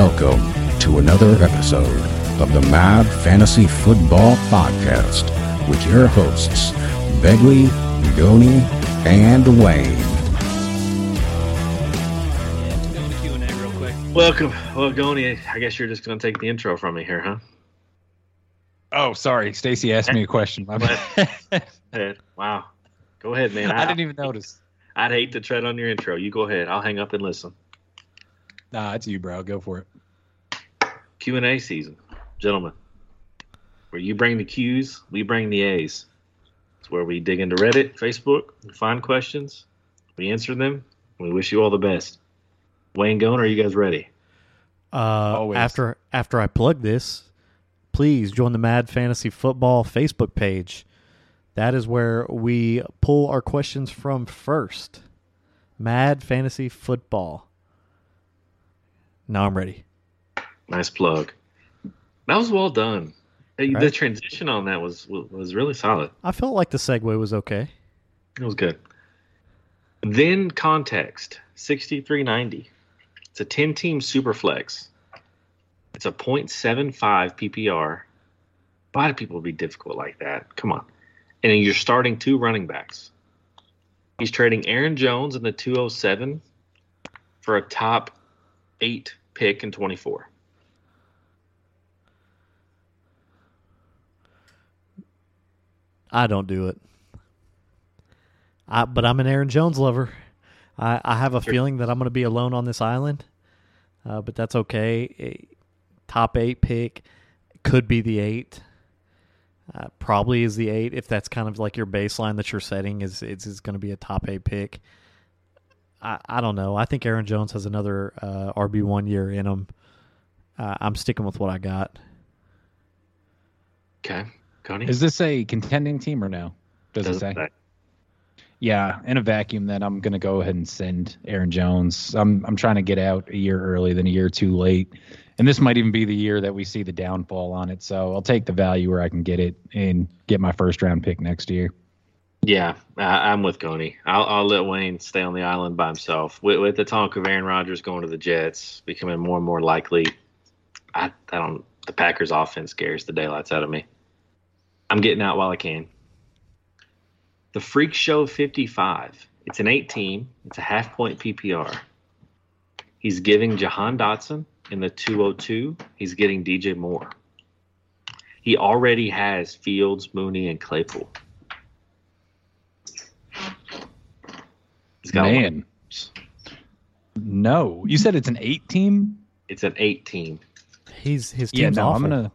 Welcome to another episode of the Mad Fantasy Football Podcast with your hosts, Begley, Goni, and Wayne. Welcome. Well, Goni, I guess you're just going to take the intro from me here, huh? Oh, sorry. Stacy asked me a question. My bad. Wow. Go ahead, man. I didn't even notice. I'd hate to tread on your intro. You go ahead. I'll hang up and listen. Nah, it's you, bro. Go for it. Q and A season, gentlemen. Where you bring the Q's, we bring the A's. It's where we dig into Reddit, Facebook, we find questions, we answer them. and We wish you all the best. Wayne Gone, are you guys ready? Uh, Always. after after I plug this, please join the Mad Fantasy Football Facebook page. That is where we pull our questions from first. Mad Fantasy Football. Now I'm ready. Nice plug. That was well done. Hey, The transition on that was was really solid. I felt like the segue was okay. It was good. Then context 6390. It's a 10 team super flex. It's a 0.75 PPR. Why do people would be difficult like that? Come on. And you're starting two running backs. He's trading Aaron Jones in the 207 for a top eight pick in 24. I don't do it. I, but I'm an Aaron Jones lover. I, I have a feeling that I'm going to be alone on this island, uh, but that's okay. A top eight pick could be the eight. Uh, probably is the eight if that's kind of like your baseline that you're setting is is, is going to be a top eight pick. I, I don't know. I think Aaron Jones has another uh, RB one year in him. Uh, I'm sticking with what I got. Okay. Goni? Is this a contending team or no? Does it Doesn't say? say. Yeah, in a vacuum, then I'm going to go ahead and send Aaron Jones. I'm I'm trying to get out a year early than a year too late, and this might even be the year that we see the downfall on it. So I'll take the value where I can get it and get my first round pick next year. Yeah, I'm with Goni. I'll, I'll let Wayne stay on the island by himself. With, with the talk of Aaron Rodgers going to the Jets becoming more and more likely, I, I don't. The Packers' offense scares the daylights out of me. I'm getting out while I can. The Freak Show 55. It's an 18. It's a half point PPR. He's giving Jahan Dotson in the 202. He's getting DJ Moore. He already has Fields, Mooney, and Claypool. He's got. Man, no, you said it's an eight team. It's an 18. He's his Yeah, team's no, awful. I'm gonna.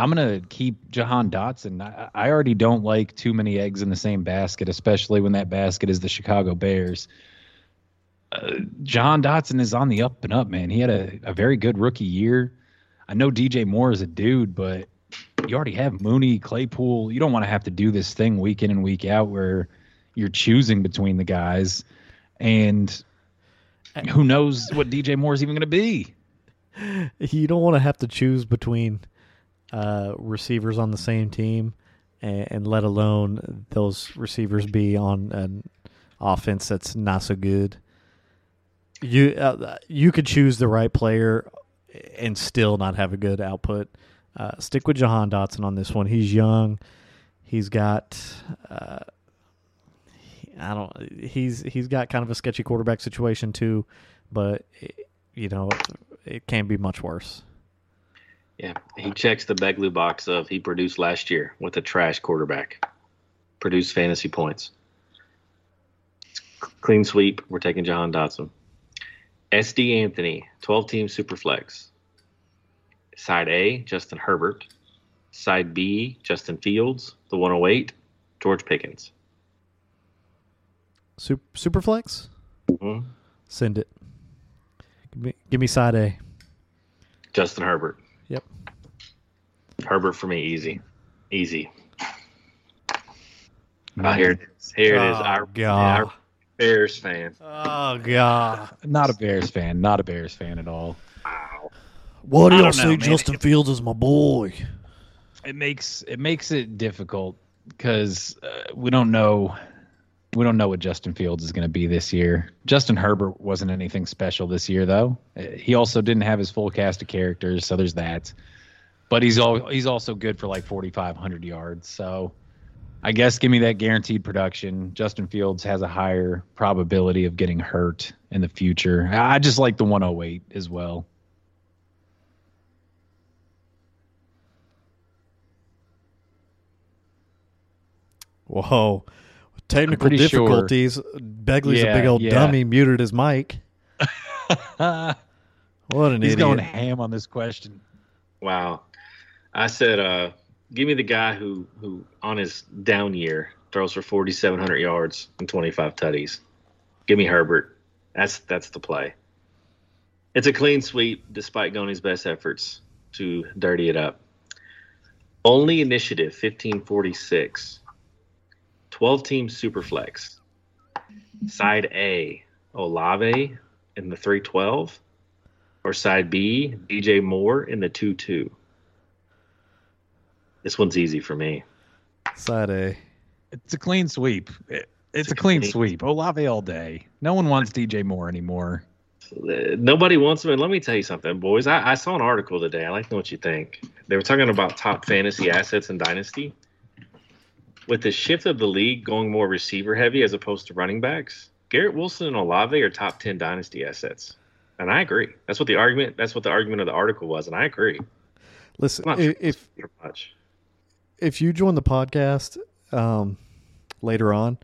I'm gonna keep Jahan Dotson. I, I already don't like too many eggs in the same basket, especially when that basket is the Chicago Bears. Uh, Jahan Dotson is on the up and up, man. He had a, a very good rookie year. I know DJ Moore is a dude, but you already have Mooney, Claypool. You don't want to have to do this thing week in and week out where you're choosing between the guys, and who knows what DJ Moore is even going to be. you don't want to have to choose between uh, receivers on the same team, and, and let alone those receivers be on an offense that's not so good. You uh, you could choose the right player and still not have a good output. Uh, stick with Jahan Dotson on this one. He's young. He's got. Uh, I don't. He's he's got kind of a sketchy quarterback situation too, but you know it can't be much worse. Yeah, he checks the Begley box of he produced last year with a trash quarterback. Produced fantasy points. Clean sweep. We're taking John Dotson. SD Anthony, 12 team superflex. Side A, Justin Herbert. Side B, Justin Fields, the 108, George Pickens. Super Superflex, Mhm. send it. Give me give me side A. Justin Herbert. Yep. Herbert for me, easy. Easy. Oh, here it is. Here it is. Oh, Our, God. our Bears fan. Oh God! Not a Bears fan. Not a Bears fan at all. Wow. What do y'all say? man. Justin Fields is my boy. It makes it makes it difficult because uh, we don't know we don't know what Justin Fields is going to be this year. Justin Herbert wasn't anything special this year, though. Uh, He also didn't have his full cast of characters, so there's that. But he's all he's also good for like 4,500 yards. So I guess give me that guaranteed production. Justin Fields has a higher probability of getting hurt in the future. I I just like the 108 as well. Whoa. Technical pretty sure- difficulties. Begley's a big old yeah. dummy, muted his mic. What an He's idiot. going ham on this question. Wow. I said, uh, give me the guy who, who on his down year throws for 4,700 yards and 25 tutties. Give me Herbert. That's that's the play. It's a clean sweep despite Goni's best efforts to dirty it up. Only initiative 1546. 12 team superflex. Side A, Olave in the 312 or side B, DJ Moore in the 2 2. This one's easy for me. Side A. It's a clean sweep. It- it's It's a clean clean- sweep. Olave all day. No one wants DJ Moore anymore. Nobody wants him. And let me tell you something, boys. I, I saw an article today. I like to know what you think. They were talking about top fantasy assets in Dynasty. With the shift of the league going more receiver heavy as opposed to running backs, Garrett Wilson and Olave are top 10 Dynasty assets. And I agree. That's what the argument. That's what the argument of the article was, and I agree. Listen, not i- sure if much. if you join the podcast um, later on,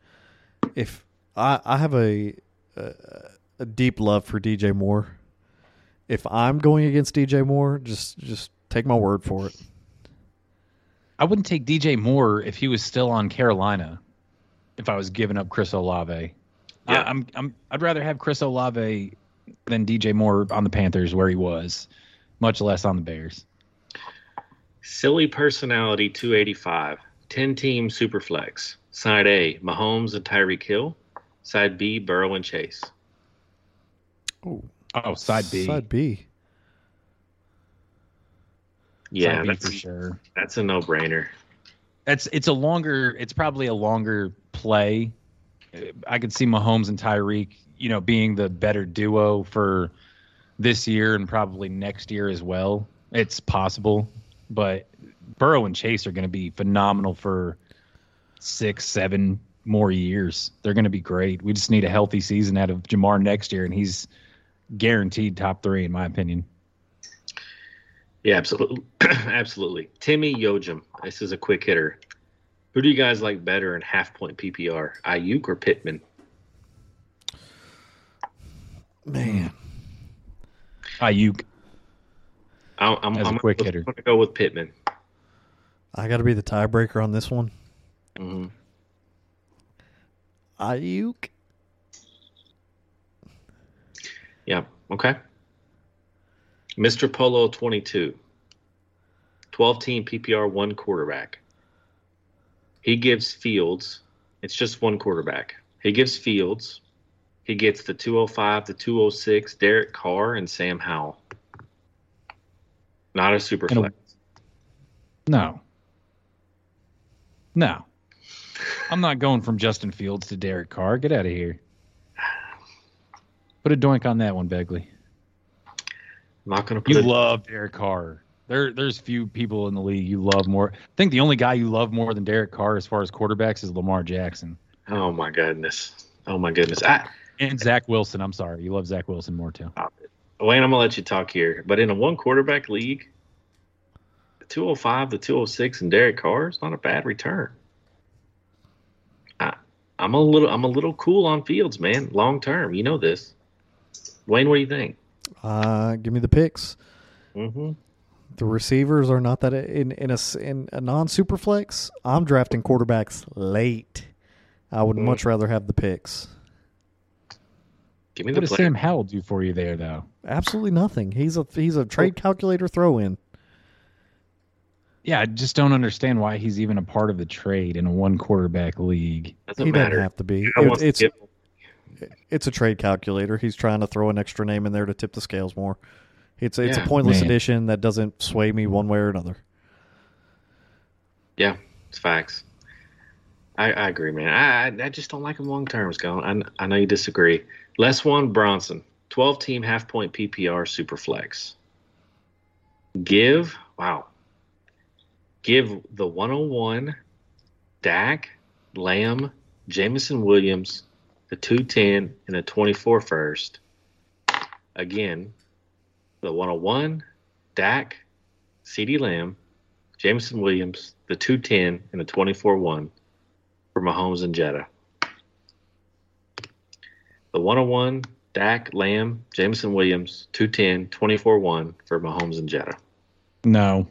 if I, I have a, a a deep love for DJ Moore, if I'm going against DJ Moore, just just take my word for it. I wouldn't take DJ Moore if he was still on Carolina. If I was giving up Chris Olave, Yeah. I, I'm I'm I'd rather have Chris Olave than DJ Moore on the Panthers where he was, much less on the Bears. Silly personality 285. 10 team superflex. Side A, Mahomes and Tyreek Hill. Side B, Burrow and Chase. Oh, Oh, side B, Side B. Yeah, Side that's, for sure. that's a no brainer. It's it's a longer. It's probably a longer play. I could see Mahomes and Tyreek, you know, being the better duo for this year and probably next year as well. It's possible, but Burrow and Chase are going to be phenomenal for six, seven more years. They're going to be great. We just need a healthy season out of Ja'Marr next year, and he's guaranteed top three in my opinion. Yeah, absolutely. absolutely. Timmy Yojim. This is a quick hitter. Who do you guys like better in half point PPR? Aiyuk or Pittman? Man, Aiyuk, I'm, I'm, As a I'm quick gonna, hitter. I'm gonna go with Pittman. I got to be the tiebreaker on this one. hmm Aiyuk. Yeah. Okay. Mr. Polo 22. 12 team PPR, one quarterback. He gives Fields, it's just one quarterback. He gives Fields, he gets the 205, the 206, Derek Carr, and Sam Howell. Not a super flex. no, no. I'm not going from Justin Fields to Derek Carr. Get out of here. Put a doink on that one, Begley. I'm not going to put You it. love Derek Carr. There, there's few people in the league you love more. I think the only guy you love more than Derek Carr as far as quarterbacks is Lamar Jackson oh, my goodness. Oh, my goodness. I, and Zach Wilson. I'm sorry, you love Zach Wilson more too. Uh, Wayne, I'm going to let you talk here. But in a one quarterback league, the 205, the 206, and Derek Carr is not a bad return. I, I'm a little I'm a little cool on Fields, man. Long term, you know this. Wayne, what do you think? Uh, give me the picks. Mm-hmm. The receivers are not that in in a s- in a non super flex. I'm drafting quarterbacks late. I would Mm. much rather have the picks. Give me the What does player. Sam Howell do for you there, though? Absolutely nothing. He's a he's a trade calculator throw in. Yeah, I just don't understand why he's even a part of the trade in a one quarterback league. Doesn't He doesn't have to be. It- want to it's give- it's a trade calculator. He's trying to throw an extra name in there to tip the scales more. It's it's Yeah. a pointless Man. addition that doesn't sway me one way or another. yeah, it's facts. I, I agree, man. I I just don't like him long term. Goni, I, I know you disagree. Le'Swan Bronson, twelve team half point PPR super flex. Give wow. Give the 101 Dak, Lamb, Jameson Williams, the 210, and the 24 first. Again, the 101, Dak, CeeDee Lamb, Jameson Williams, the 210, and the 24 1 for Mahomes and Jetta. The 101, Dak, Lamb, Jameson Williams, 210, 24 1 for Mahomes and Jetta. No.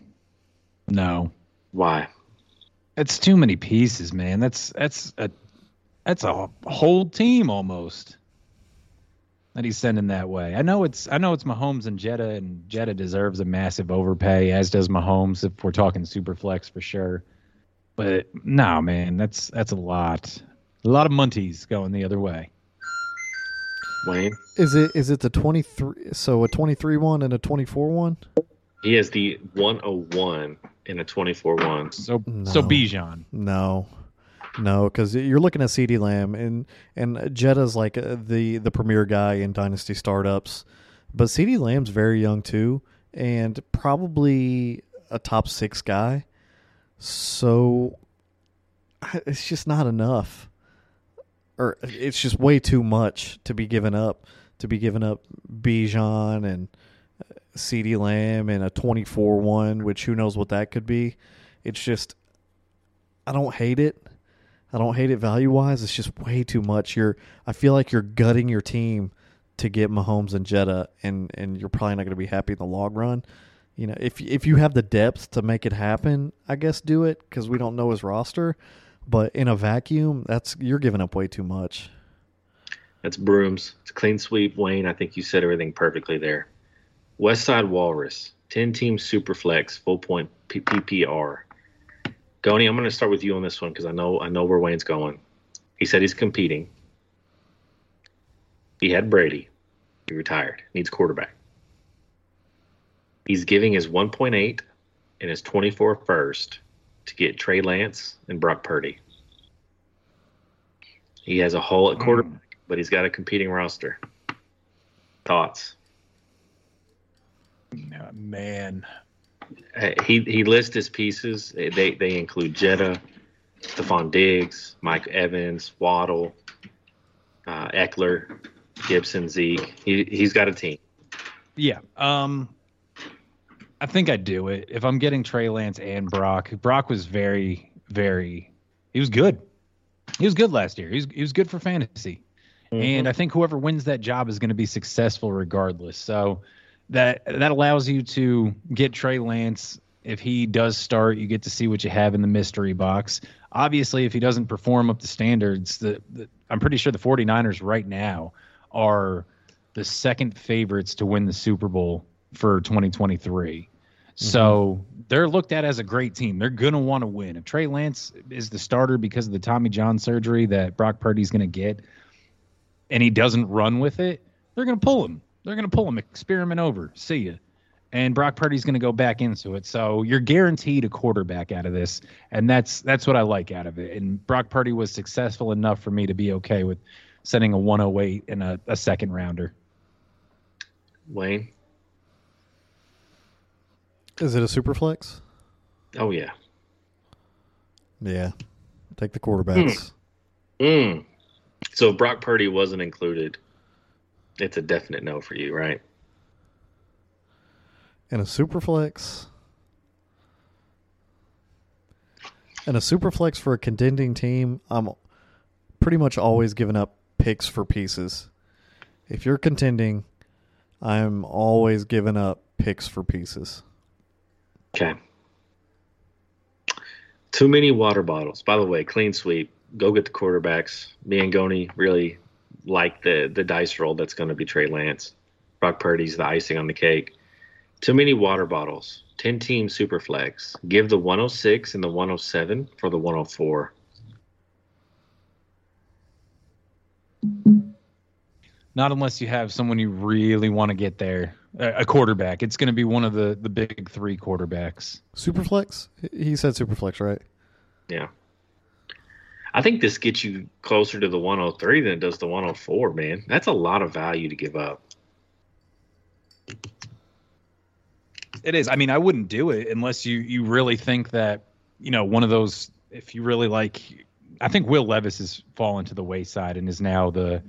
No. Why? It's too many pieces, man. That's that's a that's a whole team almost that he's sending that way. I know it's I know it's Mahomes and Jetta, and Jetta deserves a massive overpay, as does Mahomes if we're talking super flex for sure. But no, man, that's that's a lot. A lot of munties going the other way. Wayne? Is it is it the twenty three? So a twenty three one and a twenty four one. He has the 101 and a 24 1. So No. so Bijan. No, no, because you're looking at C.D. Lamb and and Jetta's like uh, the the premier guy in dynasty startups, but C.D. Lamb's very young too, and probably a top six guy. So it's just not enough, or it's just way too much to be given up. To be given up Bijan and uh, C.D. Lamb and a 24 one, which who knows what that could be. It's just I don't hate it. I don't hate it value wise. It's just way too much. You're I feel like you're gutting your team to get Mahomes and Jetta, and and you're probably not going to be happy in the long run. You know, if if you have the depth to make it happen, I guess do it because we don't know his roster. But in a vacuum, that's you're giving up way too much. That's Brooms. It's clean sweep. Wayne, I think you said everything perfectly there. West Side Walrus, 10 team super flex, full point PPR. Goni, I'm going to start with you on this one because I know I know where Wayne's going. He said he's competing. He had Brady. He retired. Needs quarterback. He's giving his 1.8 and his 24 first to get Trey Lance and Brock Purdy. He has a hole at quarterback, hmm. but he's got a competing roster. Thoughts? Man, he he lists his pieces. They they include Jetta, Stefon Diggs, Mike Evans, Waddle, uh, Ekeler, Gibson, Zeke. He he's got a team. Yeah. Um I think I'd do it. If I'm getting Trey Lance and Brock, Brock was very, very he was good. He was good last year. He was he was good for fantasy. And I think whoever wins that job is going to be successful regardless. So that that allows you to get Trey Lance. If he does start, you get to see what you have in the mystery box. Obviously, if he doesn't perform up to standards, the, the I'm pretty sure the 49ers right now are the second favorites to win the Super Bowl for 2023. Mm-hmm. So they're looked at as a great team. They're going to want to win. If Trey Lance is the starter because of the Tommy John surgery that Brock Purdy's going to get, and he doesn't run with it, they're going to pull him. They're going to pull him. Experiment over. See you. And Brock Purdy's going to go back into it. So you're guaranteed a quarterback out of this, and that's that's what I like out of it. And Brock Purdy was successful enough for me to be okay with sending a 108 and a, a second rounder. Wayne. Is it a super flex? Oh yeah. Yeah, take the quarterbacks. Mm. So if Brock Purdy wasn't included, it's a definite no for you, right? And a super flex. And a super flex for a contending team, I'm pretty much always giving up picks for pieces. If you're contending, I'm always giving up picks for pieces. Okay. Too many water bottles. By the way, clean sweep. Go get the quarterbacks. Me and Goni really like the the dice roll that's going to be Trey Lance. Brock Purdy's the icing on the cake. Too many water bottles. 10 team super flex. Give the 106 and the 107 for the 104. Not unless you have someone you really want to get there, a a quarterback. It's going to be one of the the big three quarterbacks. Super flex? He said super flex, right? Yeah. I think this gets you closer to the 103 than it does the 104, man. That's a lot of value to give up. It is. I mean, I wouldn't do it unless you you really think that you know one of those. If you really like, I think Will Levis has fallen to the wayside and is now the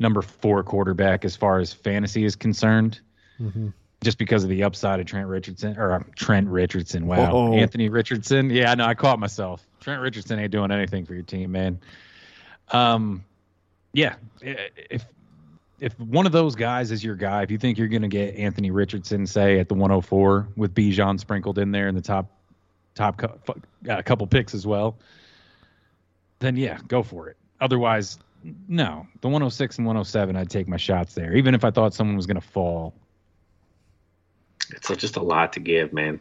number four quarterback as far as fantasy is concerned. Mm-hmm. Just because of the upside of Trent Richardson or um, Trent Richardson. Wow, Uh-oh. Anthony Richardson. Yeah, no, I caught myself. Trent Richardson ain't doing anything for your team, man. Um, yeah, if if one of those guys is your guy, if you think you're going to get Anthony Richardson, say at the 104 with Bijan sprinkled in there in the top top fu- uh, couple picks as well, then yeah, go for it. Otherwise, no. The 106 and 107, I'd take my shots there, even if I thought someone was going to fall. It's just a lot to give, man.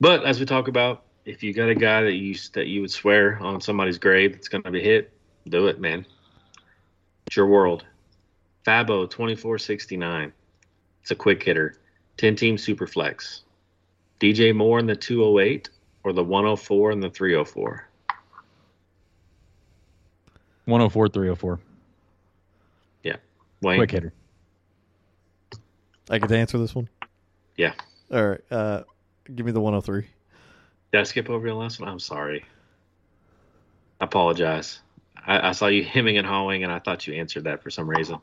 But as we talk about, if you got a guy that you that you would swear on somebody's grave that's going to be hit, do it, man. It's your world. Fabo twenty four sixty nine. It's a quick hitter. Ten team super flex. DJ Moore in the two oh eight or the one oh four and the three oh four. 104, 304. Wayne. Quick hitter. I get to answer this one. Yeah. All right. Uh, give me the 103. Did I skip over the last one? I'm sorry. I apologize. I, I saw you hemming and hawing, and I thought you answered that for some reason.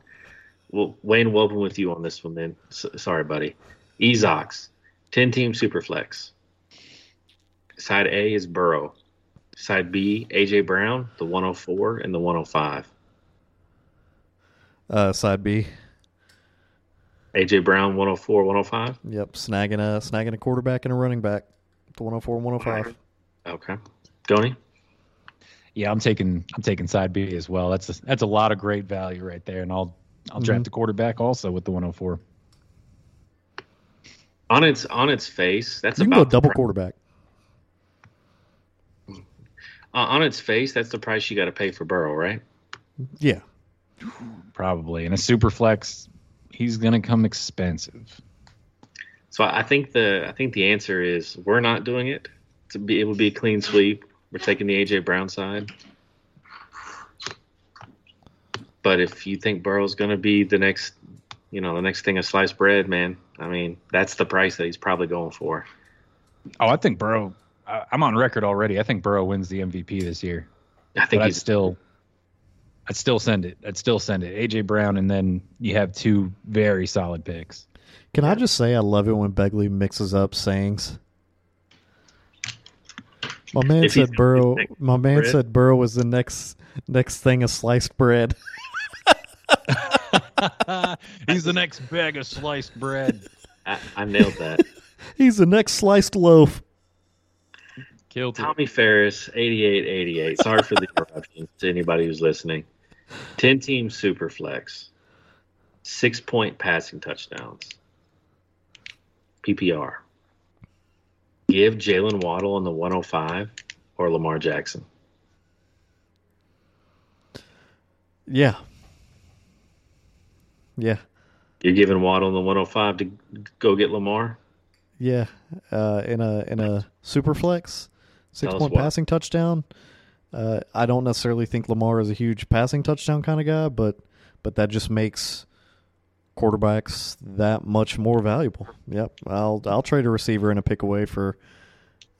Well, Wayne, we'll open with you on this one then. Sorry, buddy. Ezox, 10 team superflex. Side A is Burrow. Side B, AJ Brown, the 104 and the 105. Uh, side B. AJ Brown, 104, 105. Yep. Snagging a snagging a quarterback and a running back. The 104 and 105. Okay. Goni? Yeah, I'm taking I'm taking side B as well. That's a, that's a lot of great value right there, and I'll I'll draft Mhm. a quarterback also with the 104. On its on its face, that's You can about go double pri- quarterback. uh, on its face, that's the price you got to pay for Burrow, right? Yeah. Probably. And a super flex, he's gonna come expensive. So I I think the I think the answer is we're not doing it. To be it would be a clean sweep. We're taking the AJ Brown side. But if you think Burrow's going to be the next, you know, the next thing of sliced bread, man, I mean, that's the price that he's probably going for. Oh, I think Burrow. I, I'm on record already. I think Burrow wins the MVP this year. I think But he's still, I'd still send it. I'd still send it. AJ Brown, and then you have two very solid picks. Can I just say I love it when Begley mixes up sayings? My man If said gonna Burrow. My man bread. said Burrow was the next next thing of sliced bread. he's the next bag of sliced bread. I, I nailed that. He's the next sliced loaf. Killed it. Tommy Ferris, 8888. Sorry for the interruption to anybody who's listening. 10 team super flex. Six point passing touchdowns. PPR. Give Jaylen Waddle on the 105 or Lamar Jackson. Yeah. Yeah. You're giving Waddle on the 105 to go get Lamar? Yeah. Uh, in a in a super flex, six Tell point passing touchdown. Uh, I don't necessarily think Lamar is a huge passing touchdown kind of guy, but but that just makes quarterbacks that much more valuable. Yep, I'll I'll trade a receiver and a pick away for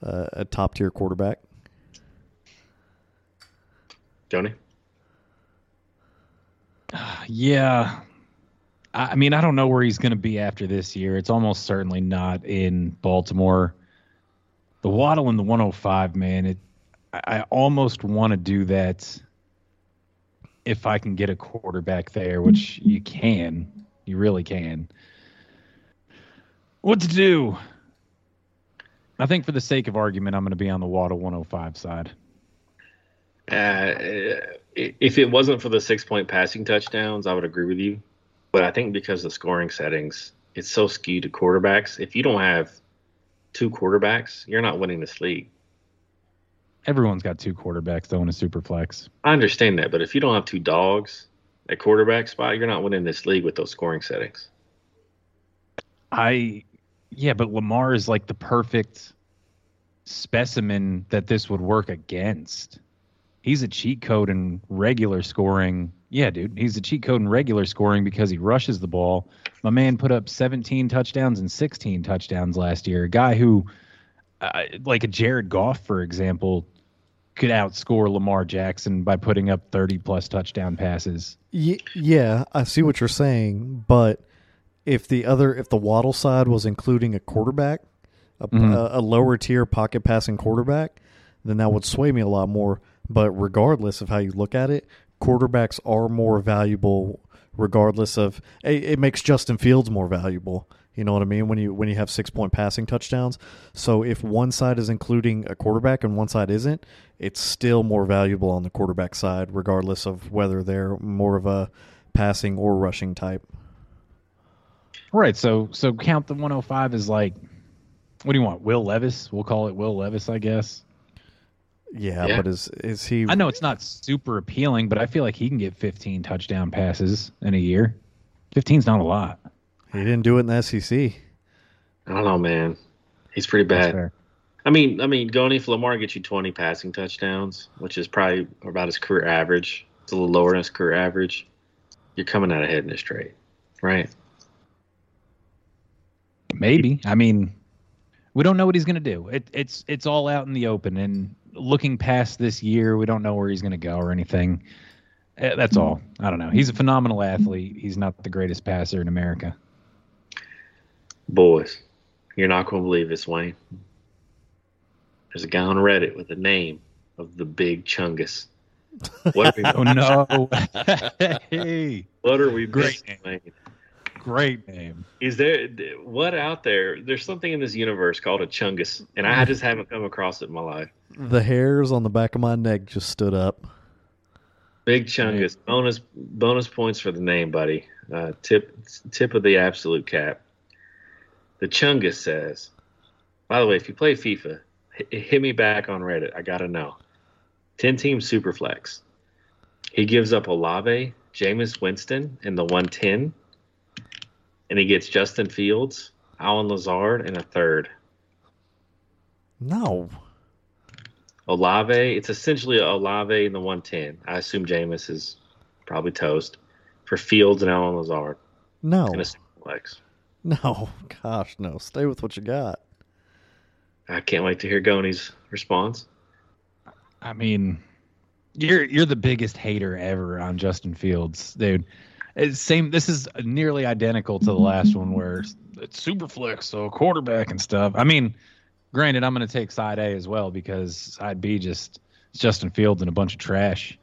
uh, a top tier quarterback. Tony? Yeah. I I mean, I don't know where he's going to be after this year. It's almost certainly not in Baltimore. The Waddle and the 105, man, it I almost want to do that if I can get a quarterback there, which you can. You really can. What to do? I think for the sake of argument, I'm going to be on the Waddle 105 side. Uh, if it wasn't for the six point passing touchdowns, I would agree with you. But I think because the scoring settings, it's so skewed to quarterbacks. If you don't have two quarterbacks, you're not winning this league. Everyone's got two quarterbacks though in a super flex. I understand that, but if you don't have two dogs at quarterback spot, you're not winning this league with those scoring settings. I yeah, but Lamar is like the perfect specimen that this would work against. he's a cheat code in regular scoring. Yeah, dude, he's a cheat code in regular scoring because he rushes the ball. My man put up 17 touchdowns and 16 touchdowns last year. A guy who, uh, like a Jared Goff, for example, could outscore Lamar Jackson by putting up 30 plus touchdown passes. yeah, I see what you're saying, but if the other if the Waddle side was including a quarterback, a, mm-hmm. a, a lower tier pocket passing quarterback, then that would sway me a lot more. But regardless of how you look at it, quarterbacks are more valuable regardless of it, it makes Justin Fields more valuable. You know what I mean? When you when you have six point passing touchdowns. So if one side is including a quarterback and one side isn't, it's still more valuable on the quarterback side, regardless of whether they're more of a passing or rushing type. Right. So so count the 105 as like what do you want? Will Levis? We'll call it Will Levis, I guess. Yeah, yeah, but is is he? I know it's not super appealing, but I feel like he can get 15 touchdown passes in a year. 15's not a lot. He didn't do it in the SEC. I don't know, man. He's pretty bad. I mean, I mean, going if Lamar gets you 20 passing touchdowns, which is probably about his career average. It's a little lower than his career average. You're coming out ahead in this trade, right? Maybe. I mean, we don't know what he's going to do. It, it's it's all out in the open, and looking past this year, we don't know where he's going to go or anything. Eh, that's all. I don't know. He's a phenomenal athlete. He's not the greatest passer in America. Boys, you're not going to believe this, Wayne. There's a guy on Reddit with the name of the Big Chungus. What are we? oh no! hey, what are we Great missing, Great name. Is there what out there? There's something in this universe called a Chungus, and I just haven't come across it in my life. The hairs on the back of my neck just stood up. Big Chungus. Bonus bonus points for the name, buddy. Uh, tip tip of the absolute cap. The Chungus says, by the way, if you play FIFA, hit me back on Reddit. I got to know. 10 team Superflex. He gives up Olave, Jameis Winston in the 110, and he gets Justin Fields, Allen Lazard, and a third. No. Olave, it's essentially Olave in the 110. I assume Jameis is probably toast for Fields and Allen Lazard. No. In a Superflex. No, gosh, no. Stay with what you got. I can't wait to hear Goni's response. I mean, you're you're the biggest hater ever on Justin Fields, dude. It's same. This is nearly identical to the last one where it's super flex, so quarterback and stuff. I mean, granted, I'm going to take side A as well because side B just Justin Fields and a bunch of trash.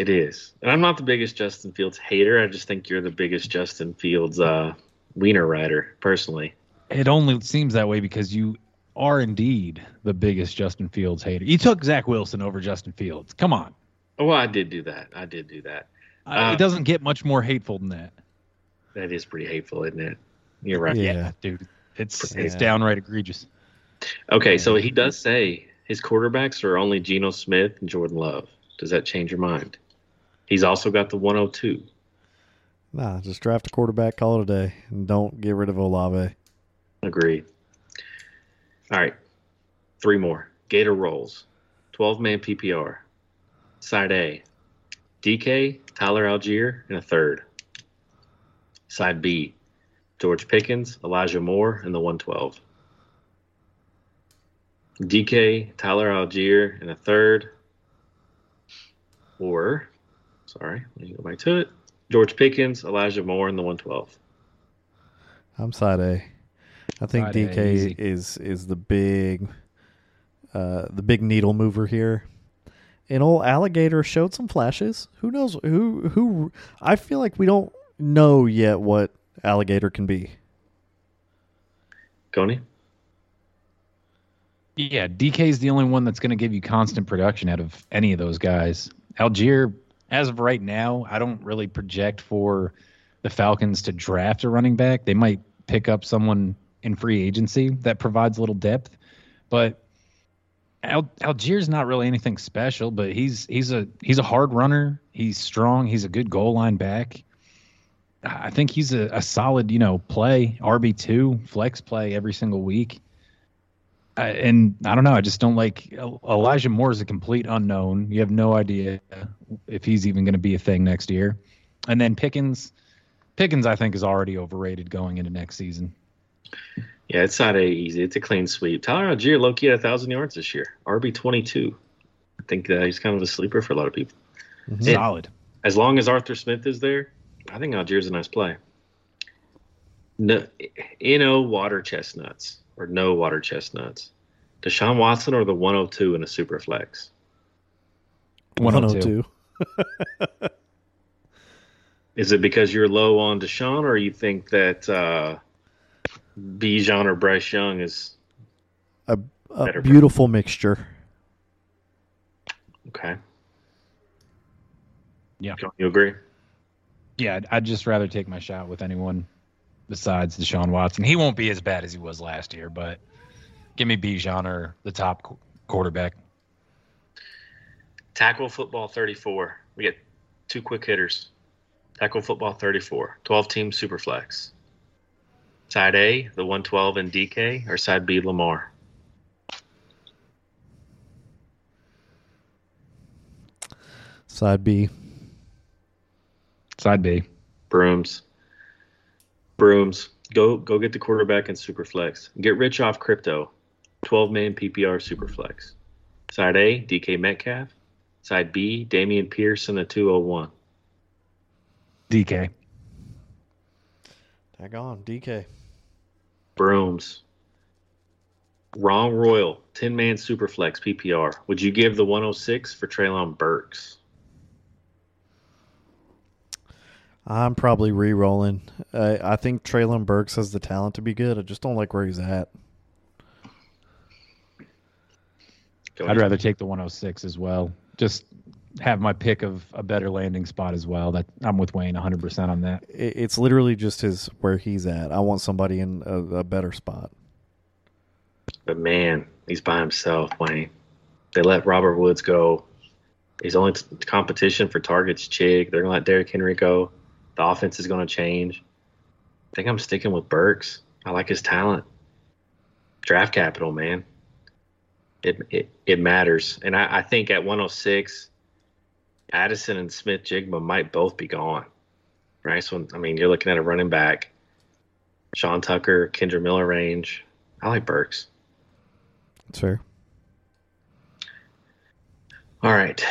It is. And I'm not the biggest Justin Fields hater. I just think you're the biggest Justin Fields uh, wiener rider, personally. It only seems that way because you are indeed the biggest Justin Fields hater. You took Zach Wilson over Justin Fields. Come on. Oh, I did do that. I did do that. Uh, uh, it doesn't get much more hateful than that. That is pretty hateful, isn't it? You're right. Yeah, yeah dude. It's yeah. it's downright egregious. Okay, so he does say his quarterbacks are only Geno Smith and Jordan Love. Does that change your mind? He's also got the 102. Nah, just draft a quarterback, call it a day, and don't get rid of Olave. Agreed. All right, three more. Gator rolls, 12 man PPR. Side A, DK, Tyler Allgeier, and a third. Side B, George Pickens, Elijah Moore, and the 112. DK, Tyler Allgeier, and a third. Or Sorry, let me go back to it. George Pickens, Elijah Moore, and the 112. I'm side A. I think side DK a, is is the big uh, the big needle mover here. And old alligator showed some flashes. Who knows who who I feel like we don't know yet what alligator can be. Goni? Yeah, DK is the only one that's going to give you constant production out of any of those guys. Allgeier as of right now, I don't really project for the Falcons to draft a running back. They might pick up someone in free agency that provides a little depth, but Al- Allgeier's not really anything special. But he's he's a he's a hard runner. He's strong. He's a good goal line back. I think he's a, a solid, you know, play RB two flex play every single week. I, and I don't know. I just don't like Elijah Moore is a complete unknown. You have no idea if he's even going to be a thing next year. And then Pickens, Pickens, I think is already overrated going into next season. Yeah, it's not a easy. It's a clean sweep. Tyler Allgeier, low key, had a thousand yards this year. RB twenty two. I think uh, he's kind of a sleeper for a lot of people. Mm-hmm. Solid. As long as Arthur Smith is there, I think Allgeier's a nice play. No, no water chestnuts or no water chestnuts. Deshaun Watson or the 102 in a super flex? 102. Is it because you're low on Deshaun or you think that uh, Bijan or Bryce Young is a, a beautiful mixture? Okay. Yeah. Don't you agree? Yeah, I'd, I'd just rather take my shot with anyone besides Deshaun Watson. He won't be as bad as he was last year, but give me Bijan or the top quarterback. Tackle football 34. We get two quick hitters. Tackle football 34. 12 team super flex. Side A, the 112 and DK, or side B, Lamar? Side B. Side B. Brooms. Brooms. Go go get the quarterback in Superflex. Get rich off crypto. 12 man PPR Superflex. Side A, DK Metcalf. Side B, Dameon Pierce in the 201. DK. Tag on, DK. Brooms. Wrong Royal, 10 man Superflex PPR. Would you give the 106 for Treylon Burks? I'm probably re-rolling. Uh, I think Treylon Burks has the talent to be good. I just don't like where he's at. I'd rather take the 106 as well. Just have my pick of a better landing spot as well. That I'm with Wayne 100 percent on that. It's literally just his where he's at. I want somebody in a, a better spot. But man, he's by himself, Wayne. They let Robert Woods go. He's only t- competition for targets. Chig. They're gonna let Derrick Henry go. The offense is going to change. I think I'm sticking with Burks. I like his talent. Draft capital, man. It it, it matters. And I, I think at 106, Addison and Smith-Njigba might both be gone. Right? So, I mean, you're looking at a running back, Sean Tucker, Kendre Miller range. I like Burks. That's fair. All right.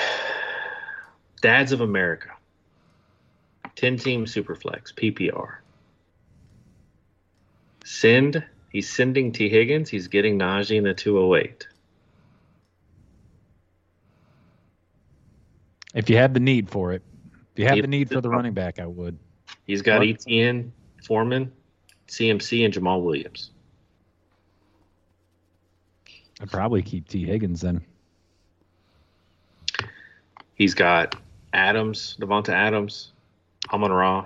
Dads of America. 10 team superflex, PPR. Send, he's sending T. Higgins, he's getting Najee in the 208. If you have the need for it, if you have the need for the running back, I would. He's got? ETN, Foreman, CMC, and Jamaal Williams. I'd probably keep T. Higgins then. He's got Adams, Davante Adams, Amon Ra,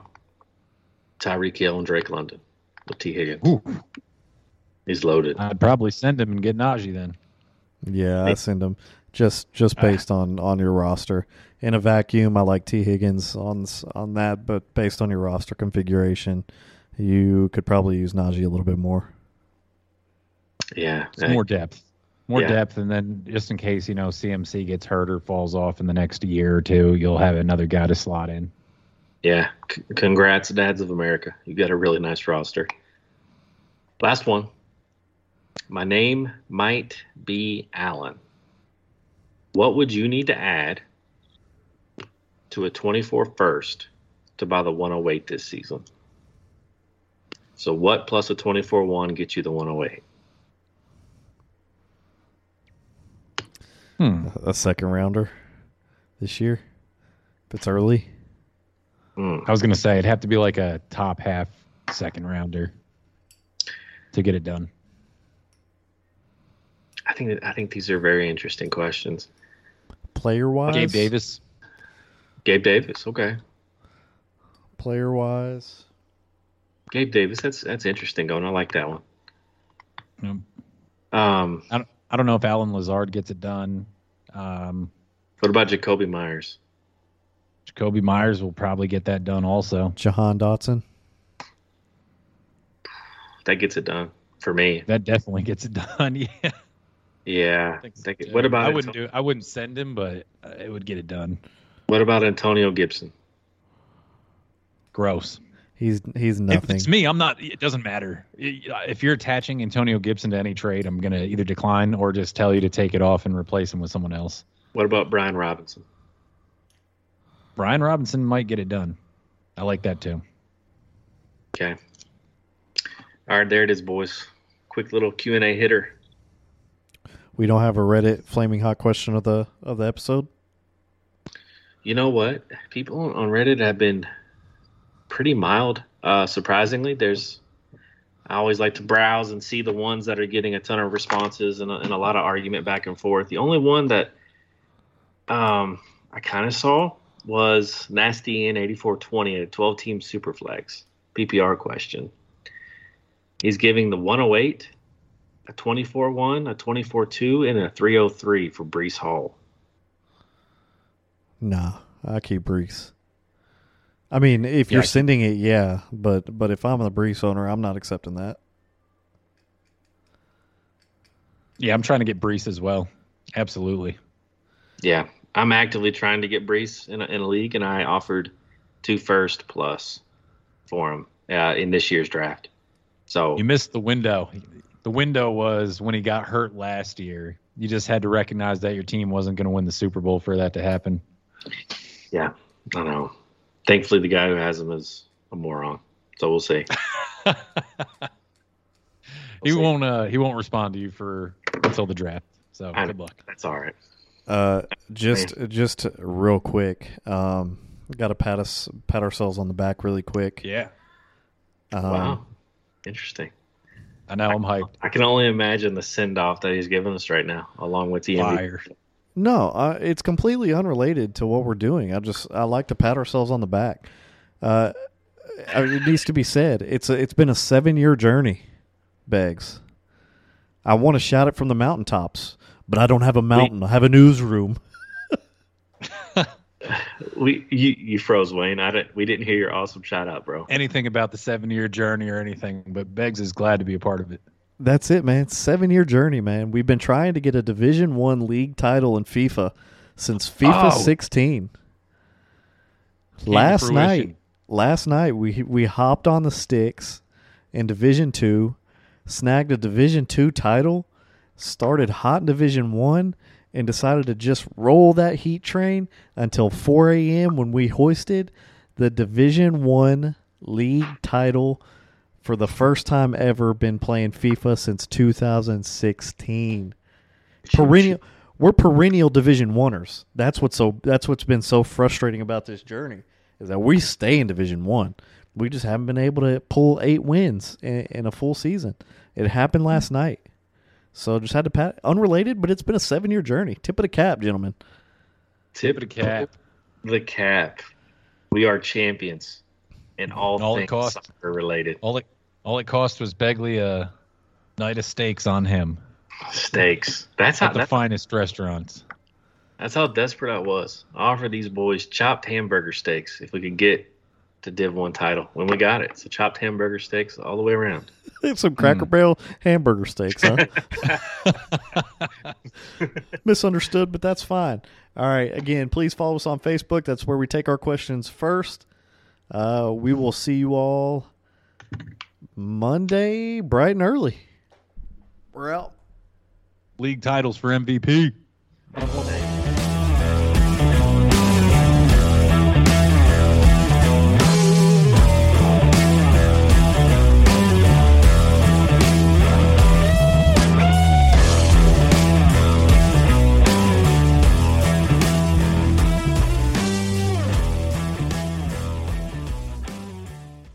Tyreek Hill, and Drake London with T. Higgins. Ooh. He's loaded. I'd probably send him and get Najee then. Yeah, I send him just just based uh, on on your roster. In a vacuum, I like T. Higgins on on that, but based on your roster configuration, you could probably use Najee a little bit more. Yeah, more depth, more yeah. depth, and then just in case you know CMC gets hurt or falls off in the next year or two, you'll have another guy to slot in. Yeah, C- congrats, Dads of America. You got a really nice roster. Last one. My name might be Allen. What would you need to add to a 24 first to buy the 108 this season? So, what plus a 24 1 gets you the 108? Hmm. A second rounder this year, if it's early. Mm. I was gonna say it'd have to be like a top half second rounder to get it done. I think that, I think these are very interesting questions. Player wise, Gabe Davis. Gabe Davis, okay. Player wise, Gabe Davis. That's that's interesting. Going, I like that one. Yep. Um, I don't, I don't know if Allen Lazard gets it done. Um, what about Jakobi Meyers? Jakobi Meyers will probably get that done also. Jahan Dotson. That gets it done for me. That definitely gets it done. Yeah. Yeah. I so, Think- what about I wouldn't Anto- do. I wouldn't send him, but uh, it would get it done. what about Antonio Gibson? Gross. He's he's If nothing. it's me, I'm not. It doesn't matter. If you're attaching Antonio Gibson to any trade, I'm gonna either decline or just tell you to take it off and replace him with someone else. What about Brian Robinson? Brian Robinson might get it done. I like that too. Okay. All right, there it is, boys. Quick little Q and A hitter. We don't have a Reddit flaming hot question of the of the episode. You know what? People on Reddit have been pretty mild. Uh, surprisingly, there's. I always like to browse and see the ones that are getting a ton of responses and a, and a lot of argument back and forth. The only one that um, I kind of saw was Nasty in 8420 at 12 team Superflex PPR question. He's giving the 108, a 24 1, a 24 2, and a 303 for Breece Hall. Nah, I keep Breece. I mean, if Yeah, you're I sending it, yeah, but but if I'm the Breece owner, I'm not accepting that. Yeah, I'm trying to get Breece as well. Absolutely. Yeah, I'm actively trying to get Breece in a, in a league, and I offered two first plus for him uh, in this year's draft. So You missed the window. The window was when he got hurt last year. You just had to recognize that your team wasn't going to win the Super Bowl for that to happen. yeah, I know. Thankfully, the guy who has him is a moron. So we'll see. he see. won't. Uh, he won't respond to you for until the draft. So good luck. That's all right. Uh, just just real quick, um, got to pat us pat ourselves on the back really quick. Yeah, Um, wow, interesting. I know. I'm hyped. I can only imagine the send off that he's giving us right now, along with the MVP. Fire. No, uh, it's completely unrelated to what we're doing. I just I like to pat ourselves on the back. Uh, I mean, it needs to be said. It's a, it's been a seven year journey, Beggs. I want to shout it from the mountaintops, but I don't have a mountain. I have a newsroom. We you, you froze Wayne. I didn't. We didn't hear your awesome shout out, bro. Anything about the seven year journey or anything, but Beggs is glad to be a part of it. That's it, man. Seven year journey, man. We've been trying to get a Division One league title in FIFA since FIFA Oh. 16. to Last night, last night we we hopped on the sticks in Division Two, snagged a Division Two title, started hot in Division One, and decided to just roll that heat train until 4 a.m. when we hoisted the Division One league title for the first time ever. Been playing FIFA since 2016. Perennial. We're perennial Division Oneers. That's what's so. That's what's been so frustrating about this journey is that we stay in Division One. We just haven't been able to pull eight wins in, in a full season. It happened last night. So just had to pat unrelated, but it's been a seven year journey. Tip of the cap, gentlemen. Tip of the cap. The cap. We are champions in all, All it things costs. soccer related. All it all it cost was Begley a night of steaks on him Steaks. That's how at the that's, finest restaurants. that's how desperate I was. I offered these boys chopped hamburger steaks if we could get the Div One title. When we got it, so chopped hamburger steaks all the way around. Some Cracker Barrel hamburger steaks, huh? Misunderstood, but that's fine. All right. Again, please follow us on Facebook. That's where we take our questions first. Uh, we will see you all Monday, bright and early. We're out. League titles for MVP. Hell